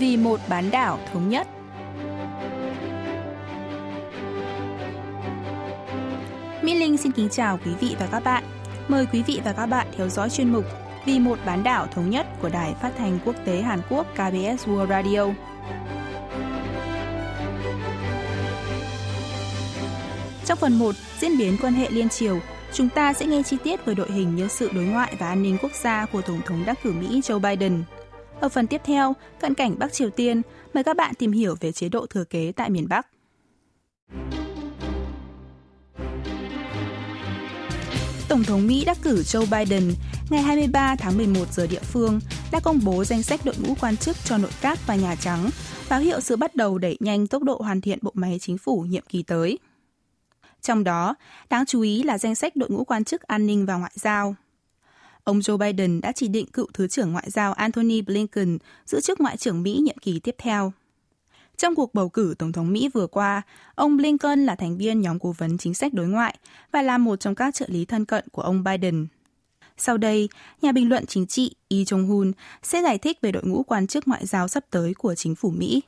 vì một bán đảo thống nhất. Mỹ Linh xin kính chào quý vị và các bạn. Mời quý vị và các bạn theo dõi chuyên mục Vì một bán đảo thống nhất của Đài Phát thanh Quốc tế Hàn Quốc KBS World Radio. Trong phần 1, diễn biến quan hệ liên triều, chúng ta sẽ nghe chi tiết về đội hình nhân sự đối ngoại và an ninh quốc gia của Tổng thống đắc cử Mỹ Joe Biden. Ở phần tiếp theo, cận cảnh Bắc Triều Tiên, mời các bạn tìm hiểu về chế độ thừa kế tại miền Bắc. Tổng thống Mỹ đắc cử Joe Biden ngày 23 tháng 11 giờ địa phương đã công bố danh sách đội ngũ quan chức cho nội các và Nhà Trắng, báo hiệu sự bắt đầu đẩy nhanh tốc độ hoàn thiện bộ máy chính phủ nhiệm kỳ tới. Trong đó, đáng chú ý là danh sách đội ngũ quan chức an ninh và ngoại giao Ông Joe Biden đã chỉ định cựu Thứ trưởng Ngoại giao Antony Blinken giữ chức Ngoại trưởng Mỹ nhiệm kỳ tiếp theo. Trong cuộc bầu cử Tổng thống Mỹ vừa qua, ông Blinken là thành viên nhóm cố vấn chính sách đối ngoại và là một trong các trợ lý thân cận của ông Biden. Sau đây, nhà bình luận chính trị Lee Jong-hun sẽ giải thích về đội ngũ quan chức ngoại giao sắp tới của chính phủ Mỹ.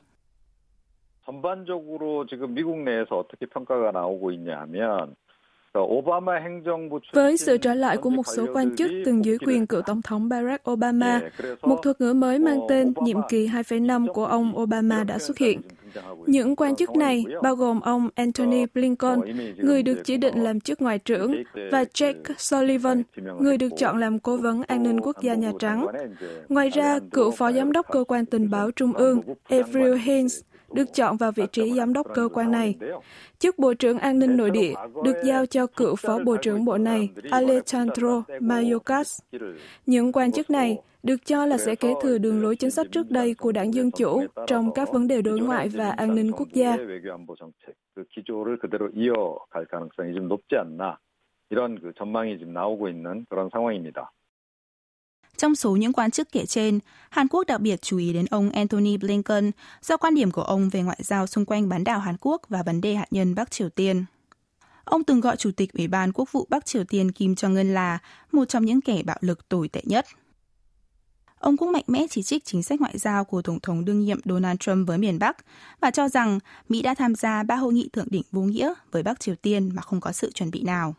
전반적으로 지금 미국 내에서 어떻게 평가가 나오고 있냐 하면 với sự trở lại của một số quan chức từng dưới quyền cựu Tổng thống Barack Obama, một thuật ngữ mới mang tên nhiệm kỳ 2,5 của ông Obama đã xuất hiện. Những quan chức này bao gồm ông Antony Blinken, người được chỉ định làm chức ngoại trưởng, và Jake Sullivan, người được chọn làm cố vấn an ninh quốc gia Nhà Trắng. Ngoài ra, cựu phó giám đốc cơ quan tình báo trung ương Avril Haines được chọn vào vị trí giám đốc cơ quan này. Chức Bộ trưởng An ninh Nội địa được giao cho cựu Phó Bộ trưởng Bộ này Alejandro Mayorkas. Những quan chức này được cho là sẽ kế thừa đường lối chính sách trước đây của đảng Dân Chủ trong các vấn đề đối ngoại và an ninh quốc gia. 이런 그 전망이 지금 나오고 있는 그런 상황입니다. Trong số những quan chức kể trên, Hàn Quốc đặc biệt chú ý đến ông Antony Blinken do quan điểm của ông về ngoại giao xung quanh bán đảo Hàn Quốc và vấn đề hạt nhân Bắc Triều Tiên. Ông từng gọi Chủ tịch Ủy ban Quốc vụ Bắc Triều Tiên Kim Jong-un là một trong những kẻ bạo lực tồi tệ nhất. Ông cũng mạnh mẽ chỉ trích chính sách ngoại giao của Tổng thống đương nhiệm Donald Trump với miền Bắc và cho rằng Mỹ đã tham gia ba hội nghị thượng đỉnh vô nghĩa với Bắc Triều Tiên mà không có sự chuẩn bị nào.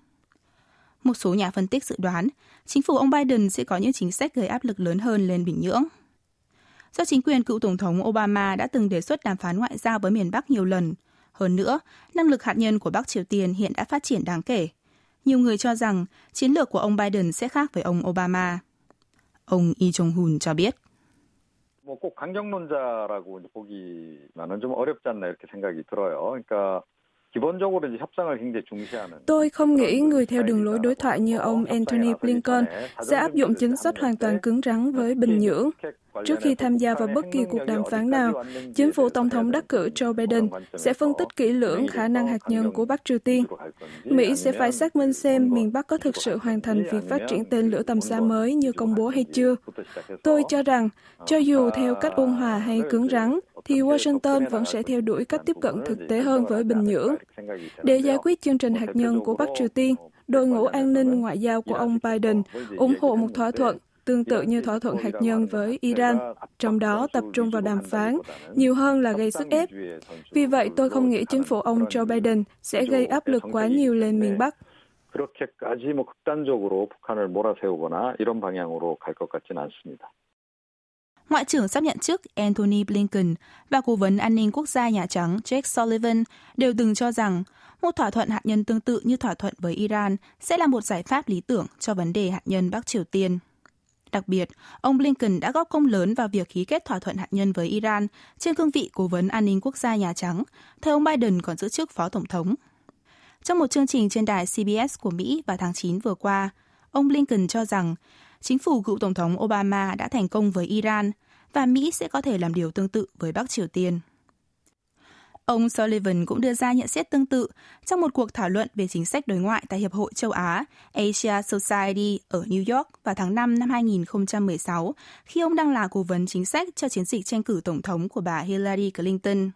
Một số nhà phân tích dự đoán chính phủ ông Biden sẽ có những chính sách gây áp lực lớn hơn lên Bình Nhưỡng. Do chính quyền cựu Tổng thống Obama đã từng đề xuất đàm phán ngoại giao với miền Bắc nhiều lần. Hơn nữa, năng lực hạt nhân của Bắc Triều Tiên hiện đã phát triển đáng kể. Nhiều người cho rằng chiến lược của ông Biden sẽ khác với ông Obama. Ông Lee Jong-hun cho biết. 뭐꼭 강경론자라고 보기만은 좀 어렵지 않나 이렇게 생각이 들어요. 그러니까 Tôi không nghĩ người theo đường lối đối thoại như ông Antony Blinken sẽ áp dụng chính sách hoàn toàn cứng rắn với Bình Nhưỡng. Trước khi tham gia vào bất kỳ cuộc đàm phán nào, chính phủ Tổng thống đắc cử Joe Biden sẽ phân tích kỹ lưỡng khả năng hạt nhân của Bắc Triều Tiên. Mỹ sẽ phải xác minh xem miền Bắc có thực sự hoàn thành việc phát triển tên lửa tầm xa mới như công bố hay chưa. Tôi cho rằng, cho dù theo cách ôn hòa hay cứng rắn, thì Washington vẫn sẽ theo đuổi cách tiếp cận thực tế hơn với Bình Nhưỡng. Để giải quyết chương trình hạt nhân của Bắc Triều Tiên, đội ngũ an ninh ngoại giao của ông Biden ủng hộ một thỏa thuận tương tự như thỏa thuận hạt nhân với Iran, trong đó tập trung vào đàm phán, nhiều hơn là gây sức ép. Vì vậy, tôi không nghĩ chính phủ ông Joe Biden sẽ gây áp lực quá nhiều lên miền Bắc. 그렇게까지 뭐 극단적으로 북한을 몰아세우거나 이런 방향으로 갈것 같지는 않습니다. Ngoại trưởng sắp nhận chức Anthony Blinken và Cố vấn An ninh Quốc gia Nhà Trắng Jake Sullivan đều từng cho rằng một thỏa thuận hạt nhân tương tự như thỏa thuận với Iran sẽ là một giải pháp lý tưởng cho vấn đề hạt nhân Bắc Triều Tiên. Đặc biệt, ông Blinken đã góp công lớn vào việc ký kết thỏa thuận hạt nhân với Iran trên cương vị Cố vấn An ninh Quốc gia Nhà Trắng, thời ông Biden còn giữ chức Phó Tổng thống. Trong một chương trình trên đài CBS của Mỹ vào tháng 9 vừa qua, ông Blinken cho rằng chính phủ cựu Tổng thống Obama đã thành công với Iran và Mỹ sẽ có thể làm điều tương tự với Bắc Triều Tiên. Ông Sullivan cũng đưa ra nhận xét tương tự trong một cuộc thảo luận về chính sách đối ngoại tại Hiệp hội châu Á Asia Society ở New York vào tháng 5 năm 2016 khi ông đang là cố vấn chính sách cho chiến dịch tranh cử tổng thống của bà Hillary Clinton.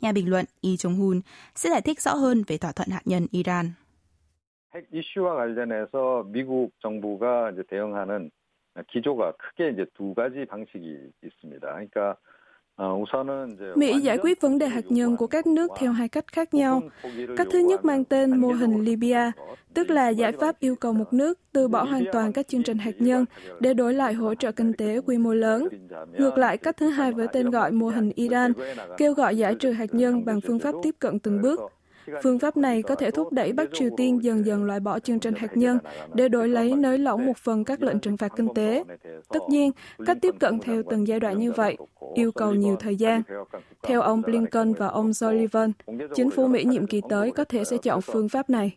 Nhà bình luận Lee Jong-hun sẽ giải thích rõ hơn về thỏa thuận hạt nhân Iran. 핵 이슈와 관련해서 미국 정부가 이제 대응하는 기조가 크게 이제 두 가지 방식이 있습니다. 그러니까 Mỹ giải quyết vấn đề hạt nhân của các nước theo hai cách khác nhau. Cách thứ nhất mang tên mô hình Libya, tức là giải pháp yêu cầu một nước từ bỏ hoàn toàn các chương trình hạt nhân để đổi lại hỗ trợ kinh tế quy mô lớn. Ngược lại, cách thứ hai với tên gọi mô hình Iran, kêu gọi giải trừ hạt nhân bằng phương pháp tiếp cận từng bước, Phương pháp này có thể thúc đẩy Bắc Triều Tiên dần dần loại bỏ chương trình hạt nhân để đổi lấy nới lỏng một phần các lệnh trừng phạt kinh tế. Tất nhiên, cách tiếp cận theo từng giai đoạn như vậy yêu cầu nhiều thời gian. Theo ông Blinken và ông Sullivan, chính phủ Mỹ nhiệm kỳ tới có thể sẽ chọn phương pháp này.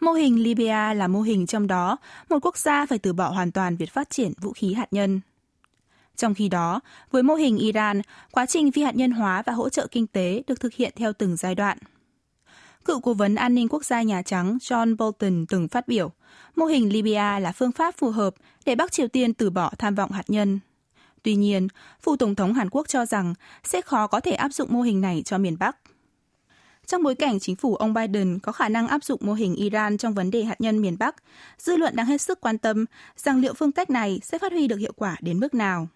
Mô hình Libya là mô hình trong đó một quốc gia phải từ bỏ hoàn toàn việc phát triển vũ khí hạt nhân. Trong khi đó, với mô hình Iran, quá trình phi hạt nhân hóa và hỗ trợ kinh tế được thực hiện theo từng giai đoạn. Cựu cố vấn an ninh quốc gia Nhà Trắng John Bolton từng phát biểu, mô hình Libya là phương pháp phù hợp để Bắc Triều Tiên từ bỏ tham vọng hạt nhân. Tuy nhiên, phụ tổng thống Hàn Quốc cho rằng sẽ khó có thể áp dụng mô hình này cho miền Bắc. Trong bối cảnh chính phủ ông Biden có khả năng áp dụng mô hình Iran trong vấn đề hạt nhân miền Bắc, dư luận đang hết sức quan tâm rằng liệu phương cách này sẽ phát huy được hiệu quả đến mức nào.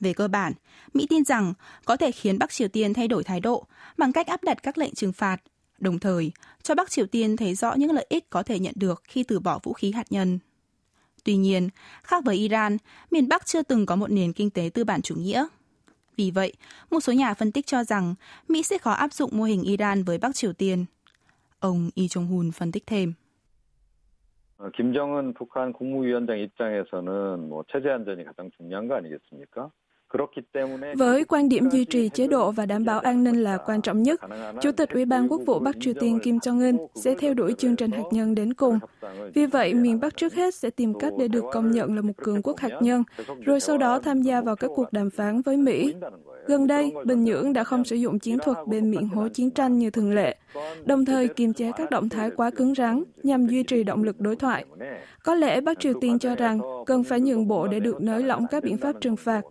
Về cơ bản, Mỹ tin rằng có thể khiến Bắc Triều Tiên thay đổi thái độ bằng cách áp đặt các lệnh trừng phạt, đồng thời cho Bắc Triều Tiên thấy rõ những lợi ích có thể nhận được khi từ bỏ vũ khí hạt nhân. Tuy nhiên, khác với Iran, miền Bắc chưa từng có một nền kinh tế tư bản chủ nghĩa. Vì vậy, một số nhà phân tích cho rằng Mỹ sẽ khó áp dụng mô hình Iran với Bắc Triều Tiên. Ông Lee Jong-hun phân tích thêm. 김정은 북한 국무위원장 입장에서는 뭐 체제 안전이 가장 중요한 거 아니겠습니까? Với quan điểm duy trì chế độ và đảm bảo an ninh là quan trọng nhất, Chủ tịch Ủy ban Quốc vụ Bắc Triều Tiên Kim Jong-un sẽ theo đuổi chương trình hạt nhân đến cùng. Vì vậy, miền Bắc trước hết sẽ tìm cách để được công nhận là một cường quốc hạt nhân, rồi sau đó tham gia vào các cuộc đàm phán với Mỹ. Gần đây, Bình Nhưỡng đã không sử dụng chiến thuật bên miệng hố chiến tranh như thường lệ, đồng thời kiềm chế các động thái quá cứng rắn nhằm duy trì động lực đối thoại. Có lẽ Bắc Triều Tiên cho rằng cần phải nhượng bộ để được nới lỏng các biện pháp trừng phạt.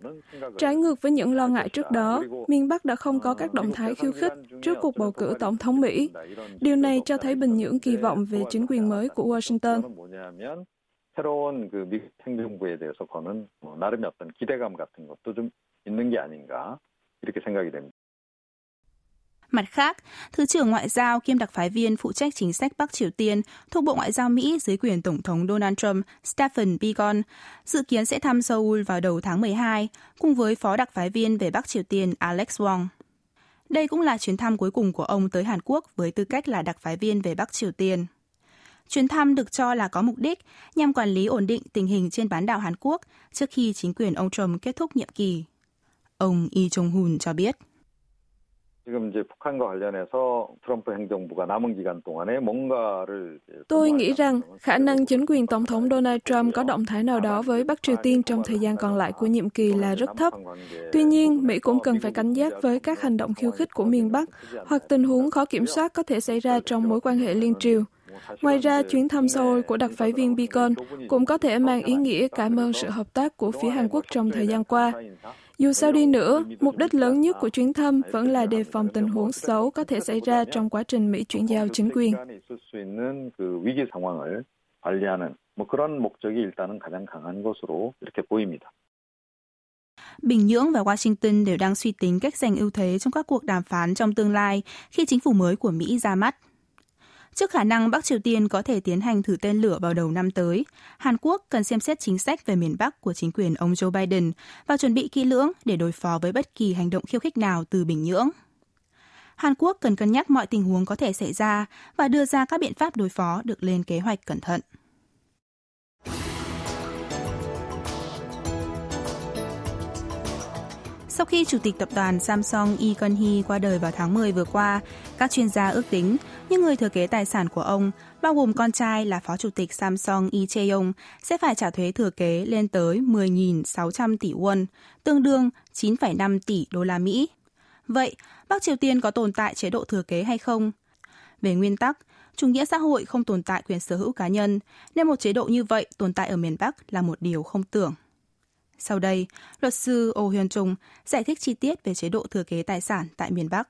Trái ngược với những lo ngại trước đó, miền Bắc đã không có các động thái khiêu khích trước cuộc bầu cử tổng thống Mỹ. Điều này cho thấy Bình Nhưỡng kỳ vọng về chính quyền mới của Washington. 새로운 그 미국 행정부에 대해서 거는 뭐 나름의 어떤 기대감 같은 것도 좀 있는 게 아닌가 이렇게 생각이 됩니다. Mặt khác, Thứ trưởng Ngoại giao kiêm đặc phái viên phụ trách chính sách Bắc Triều Tiên thuộc Bộ Ngoại giao Mỹ dưới quyền Tổng thống Donald Trump, Stephen Biegun, dự kiến sẽ thăm Seoul vào đầu tháng 12, cùng với Phó đặc phái viên về Bắc Triều Tiên Alex Wong. Đây cũng là chuyến thăm cuối cùng của ông tới Hàn Quốc với tư cách là đặc phái viên về Bắc Triều Tiên. Chuyến thăm được cho là có mục đích nhằm quản lý ổn định tình hình trên bán đảo Hàn Quốc trước khi chính quyền ông Trump kết thúc nhiệm kỳ. Ông Lee Jong-hun cho biết. 지금 이제 북한과 관련해서 트럼프 행정부가 남은 기간 동안에 뭔가를 Tôi nghĩ rằng khả năng chính quyền Tổng thống Donald Trump có động thái nào đó với Bắc Triều Tiên trong thời gian còn lại của nhiệm kỳ là rất thấp. Tuy nhiên, Mỹ cũng cần phải cảnh giác với các hành động khiêu khích của miền Bắc hoặc tình huống khó kiểm soát có thể xảy ra trong mối quan hệ liên triều. Ngoài ra, chuyến thăm Seoul của đặc phái viên Beacon cũng có thể mang ý nghĩa cảm ơn sự hợp tác của phía Hàn Quốc trong thời gian qua. Dù sao đi nữa, mục đích lớn nhất của chuyến thăm vẫn là đề phòng tình huống xấu có thể xảy ra trong quá trình Mỹ chuyển giao chính quyền. Bình Nhưỡng và Washington đều đang suy tính cách giành ưu thế trong các cuộc đàm phán trong tương lai khi chính phủ mới của Mỹ ra mắt. Trước khả năng Bắc Triều Tiên có thể tiến hành thử tên lửa vào đầu năm tới, Hàn Quốc cần xem xét chính sách về miền Bắc của chính quyền ông Joe Biden và chuẩn bị kỹ lưỡng để đối phó với bất kỳ hành động khiêu khích nào từ Bình Nhưỡng. Hàn Quốc cần cân nhắc mọi tình huống có thể xảy ra và đưa ra các biện pháp đối phó được lên kế hoạch cẩn thận. Sau khi Chủ tịch tập đoàn Samsung Lee Kun-hee qua đời vào tháng 10 vừa qua, các chuyên gia ước tính những người thừa kế tài sản của ông, bao gồm con trai là Phó Chủ tịch Samsung Lee Chae-yong, sẽ phải trả thuế thừa kế lên tới 10.600 tỷ won, tương đương 9,5 tỷ đô la Mỹ. Vậy, Bắc Triều Tiên có tồn tại chế độ thừa kế hay không? Về nguyên tắc, chủ nghĩa xã hội không tồn tại quyền sở hữu cá nhân, nên một chế độ như vậy tồn tại ở miền Bắc là một điều không tưởng. Sau đây, luật sư Oh Hyun Trung giải thích chi tiết về chế độ thừa kế tài sản tại miền Bắc.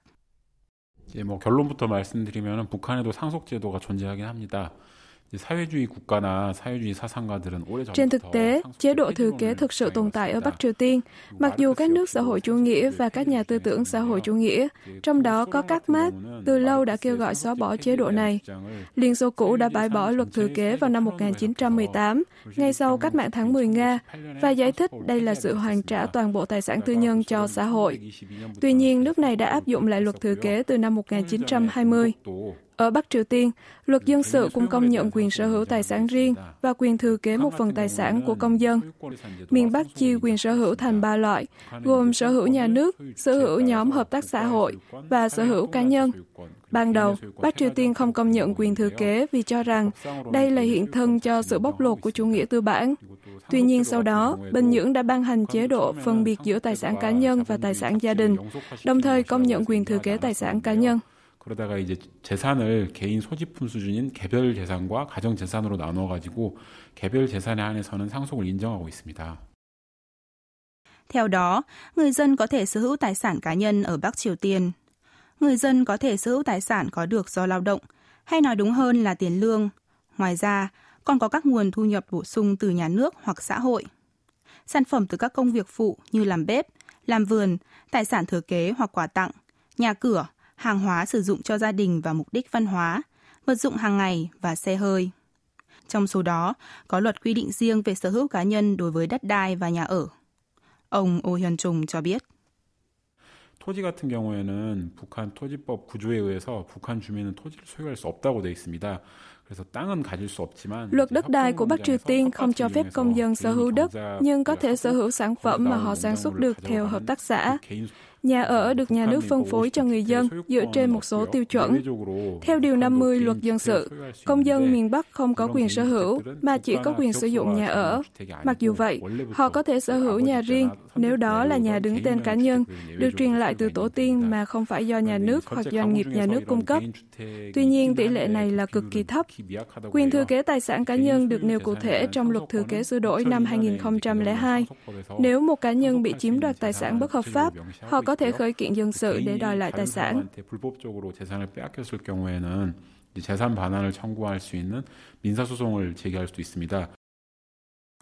이제 뭐 결론부터 말씀드리면 북한에도 상속 제도가 존재하긴 합니다. Trên thực tế, chế độ thừa kế thực sự tồn tại ở Bắc Triều Tiên, mặc dù các nước xã hội chủ nghĩa và các nhà tư tưởng xã hội chủ nghĩa, trong đó có các mát, từ lâu đã kêu gọi xóa bỏ chế độ này. Liên Xô cũ đã bãi bỏ luật thừa kế vào năm 1918, ngay sau cách mạng tháng 10 Nga, và giải thích đây là sự hoàn trả toàn bộ tài sản tư nhân cho xã hội. Tuy nhiên, nước này đã áp dụng lại luật thừa kế từ năm 1920. Ở Bắc Triều Tiên, luật dân sự cũng công nhận quyền sở hữu tài sản riêng và quyền thừa kế một phần tài sản của công dân. Miền Bắc chia quyền sở hữu thành ba loại, gồm sở hữu nhà nước, sở hữu nhóm hợp tác xã hội và sở hữu cá nhân. Ban đầu, Bắc Triều Tiên không công nhận quyền thừa kế vì cho rằng đây là hiện thân cho sự bóc lột của chủ nghĩa tư bản. Tuy nhiên sau đó, Bình Nhưỡng đã ban hành chế độ phân biệt giữa tài sản cá nhân và tài sản gia đình, đồng thời công nhận quyền thừa kế tài sản cá nhân. 그러다가 이제 재산을 개인 소지품 수준인 개별 재산과 가정 재산으로 나눠 가지고 개별 재산에 한해서는 상속을 인정하고 있습니다. Theo đó, người dân có thể sở hữu tài sản cá nhân ở Bắc Triều Tiên. Người dân có thể sở hữu tài sản có được do lao động, hay nói đúng hơn là tiền lương. Ngoài ra, còn có các nguồn thu nhập bổ sung từ nhà nước hoặc xã hội. Sản phẩm từ các công việc phụ như làm bếp, làm vườn, tài sản thừa kế hoặc quà tặng, nhà cửa, hàng hóa sử dụng cho gia đình và mục đích văn hóa, vật dụng hàng ngày và xe hơi. Trong số đó, có luật quy định riêng về sở hữu cá nhân đối với đất đai và nhà ở. Ông Oh Hyun Chung cho biết. 토지 같은 경우에는 북한 토지법 구조에 의해서 북한 주민은 토지를 소유할 수 없다고 되어 있습니다. Luật đất đai của Bắc Triều Tiên không cho phép công dân sở hữu đất, nhưng có thể sở hữu sản phẩm mà họ sản xuất được theo hợp tác xã. Nhà ở được nhà nước phân phối cho người dân dựa trên một số tiêu chuẩn. Theo Điều 50 Luật Dân sự, công dân miền Bắc không có quyền sở hữu, mà chỉ có quyền sử dụng nhà ở. Mặc dù vậy, họ có thể sở hữu nhà riêng nếu đó là nhà đứng tên cá nhân, được truyền lại từ tổ tiên mà không phải do nhà nước hoặc doanh nghiệp nhà nước cung cấp. Tuy nhiên, tỷ lệ này là cực kỳ thấp. Quyền thừa kế tài sản cá nhân được nêu cụ thể trong luật thừa kế sửa đổi năm 2002. Nếu một cá nhân bị chiếm đoạt tài sản bất hợp pháp, họ có thể khởi kiện dân sự để đòi lại tài sản.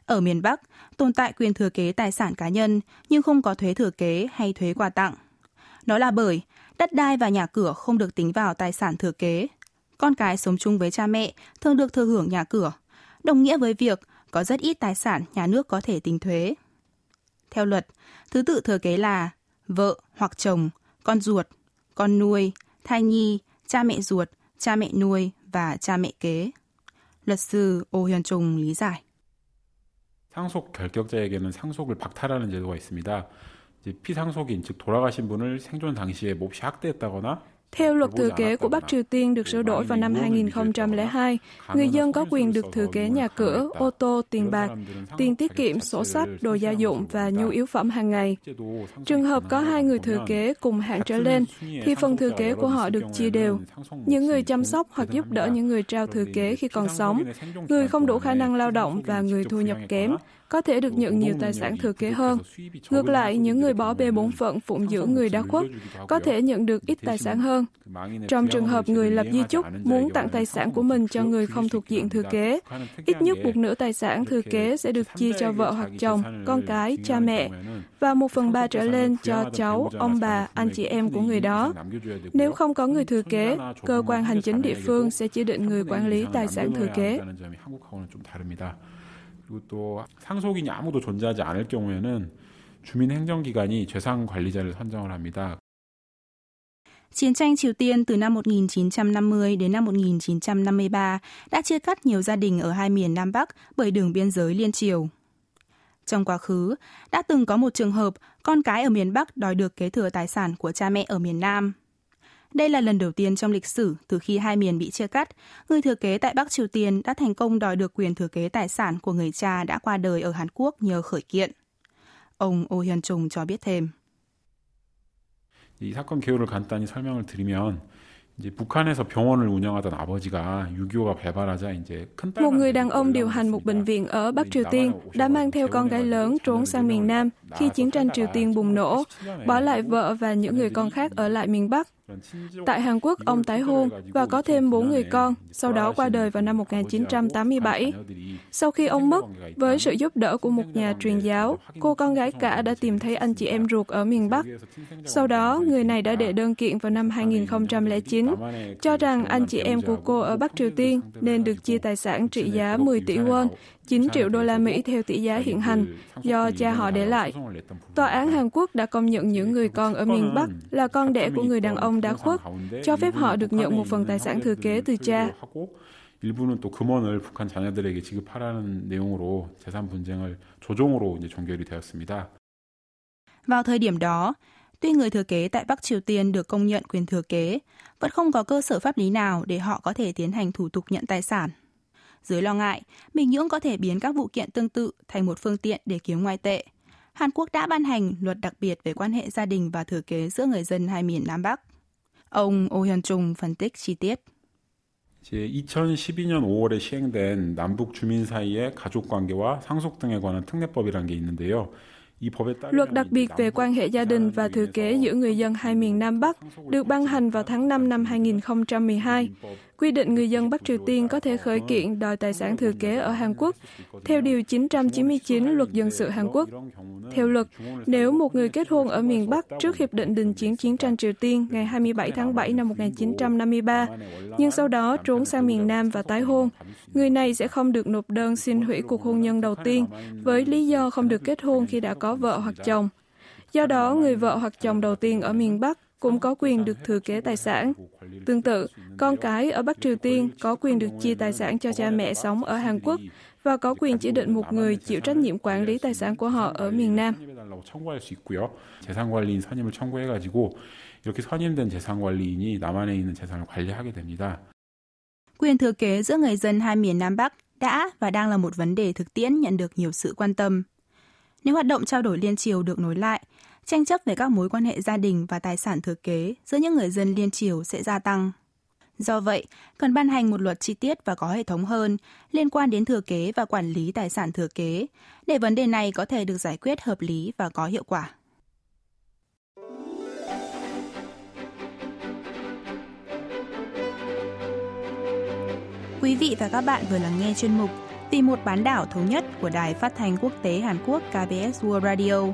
Ở miền Bắc, tồn tại quyền thừa kế tài sản cá nhân nhưng không có thuế thừa kế hay thuế quà tặng. Đó là bởi đất đai và nhà cửa không được tính vào tài sản thừa kế. Con cái sống chung với cha mẹ thường được thừa hưởng nhà cửa, đồng nghĩa với việc có rất ít tài sản nhà nước có thể tính thuế. Theo luật, thứ tự thừa kế là vợ hoặc chồng, con ruột, con nuôi, thai nhi, cha mẹ ruột, cha mẹ nuôi và cha mẹ kế. Luật sư Ô Hyun Trung lý giải. 상속 결격자에게는 상속을 박탈하는 제도가 있습니다. 피상속인 즉 돌아가신 분을 생존 당시에 몹시 학대했다거나 theo luật thừa kế của Bắc Triều Tiên được sửa đổi vào năm 2002, người dân có quyền được thừa kế nhà cửa, ô tô, tiền bạc, tiền tiết kiệm, sổ sách, đồ gia dụng và nhu yếu phẩm hàng ngày. Trường hợp có hai người thừa kế cùng hạng trở lên, thì phần thừa kế của họ được chia đều. Những người chăm sóc hoặc giúp đỡ những người trao thừa kế khi còn sống, người không đủ khả năng lao động và người thu nhập kém, có thể được nhận nhiều tài sản thừa kế hơn. Ngược lại, những người bỏ bê bổn phận phụng dưỡng người đã khuất có thể nhận được ít tài sản hơn. Trong trường hợp người lập di chúc muốn tặng tài sản của mình cho người không thuộc diện thừa kế, ít nhất một nửa tài sản thừa kế sẽ được chia cho vợ hoặc chồng, con cái, cha mẹ và một phần ba trở lên cho cháu, ông bà, anh chị em của người đó. Nếu không có người thừa kế, cơ quan hành chính địa phương sẽ chỉ định người quản lý tài sản thừa kế. 그리고 또 상속인이 아무도 존재하지 않을 경우에는 주민행정기관이 재산 관리자를 선정을 합니다. Chiến tranh Triều Tiên từ năm 1950 đến năm 1953 đã chia cắt nhiều gia đình ở hai miền Nam Bắc bởi đường biên giới liên triều. Trong quá khứ, đã từng có một trường hợp con cái ở miền Bắc đòi được kế thừa tài sản của cha mẹ ở miền Nam. Đây là lần đầu tiên trong lịch sử từ khi hai miền bị chia cắt, người thừa kế tại Bắc Triều Tiên đã thành công đòi được quyền thừa kế tài sản của người cha đã qua đời ở Hàn Quốc nhờ khởi kiện. Ông Oh Hyun Chung cho biết thêm. 이 사건 개요를 간단히 설명을 드리면 một người đàn ông điều hành một bệnh viện ở Bắc Triều Tiên đã mang theo con gái lớn trốn sang miền Nam khi chiến tranh Triều Tiên bùng nổ, bỏ lại vợ và những người con khác ở lại miền Bắc. Tại Hàn Quốc, ông tái hôn và có thêm bốn người con, sau đó qua đời vào năm 1987. Sau khi ông mất, với sự giúp đỡ của một nhà truyền giáo, cô con gái cả đã tìm thấy anh chị em ruột ở miền Bắc. Sau đó, người này đã đệ đơn kiện vào năm 2009, cho rằng anh chị em của cô ở Bắc Triều Tiên nên được chia tài sản trị giá 10 tỷ won, 9 triệu đô la Mỹ theo tỷ giá hiện hành, do cha họ để lại. Tòa án Hàn Quốc đã công nhận những người con ở miền Bắc là con đẻ của người đàn ông đã khuất, cho phép họ được nhận một phần tài sản thừa kế từ cha. 일부는 또 금원을 북한 자녀들에게 지급하라는 내용으로 재산 분쟁을 조정으로 이제 종결이 되었습니다. Vào thời điểm đó, tuy người thừa kế tại Bắc Triều Tiên được công nhận quyền thừa kế, vẫn không có cơ sở pháp lý nào để họ có thể tiến hành thủ tục nhận tài sản. Dưới lo ngại, Bình Nhưỡng có thể biến các vụ kiện tương tự thành một phương tiện để kiếm ngoại tệ. Hàn Quốc đã ban hành luật đặc biệt về quan hệ gia đình và thừa kế giữa người dân hai miền Nam Bắc. Ông Oh Hyun Chung phân tích chi tiết. 이제 2012년 5월에 시행된 남북 주민 사이의 가족 관계와 상속 등에 관한 특례법이라는 게 있는데요. Luật đặc biệt về quan hệ gia đình và thừa kế giữa người dân hai miền Nam Bắc được ban hành vào tháng 5 năm 2012 quy định người dân Bắc Triều Tiên có thể khởi kiện đòi tài sản thừa kế ở Hàn Quốc theo Điều 999 Luật Dân sự Hàn Quốc. Theo luật, nếu một người kết hôn ở miền Bắc trước Hiệp định đình chiến chiến tranh Triều Tiên ngày 27 tháng 7 năm 1953, nhưng sau đó trốn sang miền Nam và tái hôn, người này sẽ không được nộp đơn xin hủy cuộc hôn nhân đầu tiên với lý do không được kết hôn khi đã có vợ hoặc chồng. Do đó, người vợ hoặc chồng đầu tiên ở miền Bắc cũng có quyền được thừa kế tài sản. Tương tự, con cái ở Bắc Triều Tiên có quyền được chia tài sản cho cha mẹ sống ở Hàn Quốc và có quyền chỉ định một người chịu trách nhiệm quản lý tài sản của họ ở miền Nam. Quyền thừa kế giữa người dân hai miền Nam Bắc đã và đang là một vấn đề thực tiễn nhận được nhiều sự quan tâm. Nếu hoạt động trao đổi liên triều được nối lại – tranh chấp về các mối quan hệ gia đình và tài sản thừa kế giữa những người dân liên triều sẽ gia tăng. Do vậy, cần ban hành một luật chi tiết và có hệ thống hơn liên quan đến thừa kế và quản lý tài sản thừa kế, để vấn đề này có thể được giải quyết hợp lý và có hiệu quả. Quý vị và các bạn vừa lắng nghe chuyên mục Vì một bán đảo thống nhất của Đài Phát thanh Quốc tế Hàn Quốc KBS World Radio.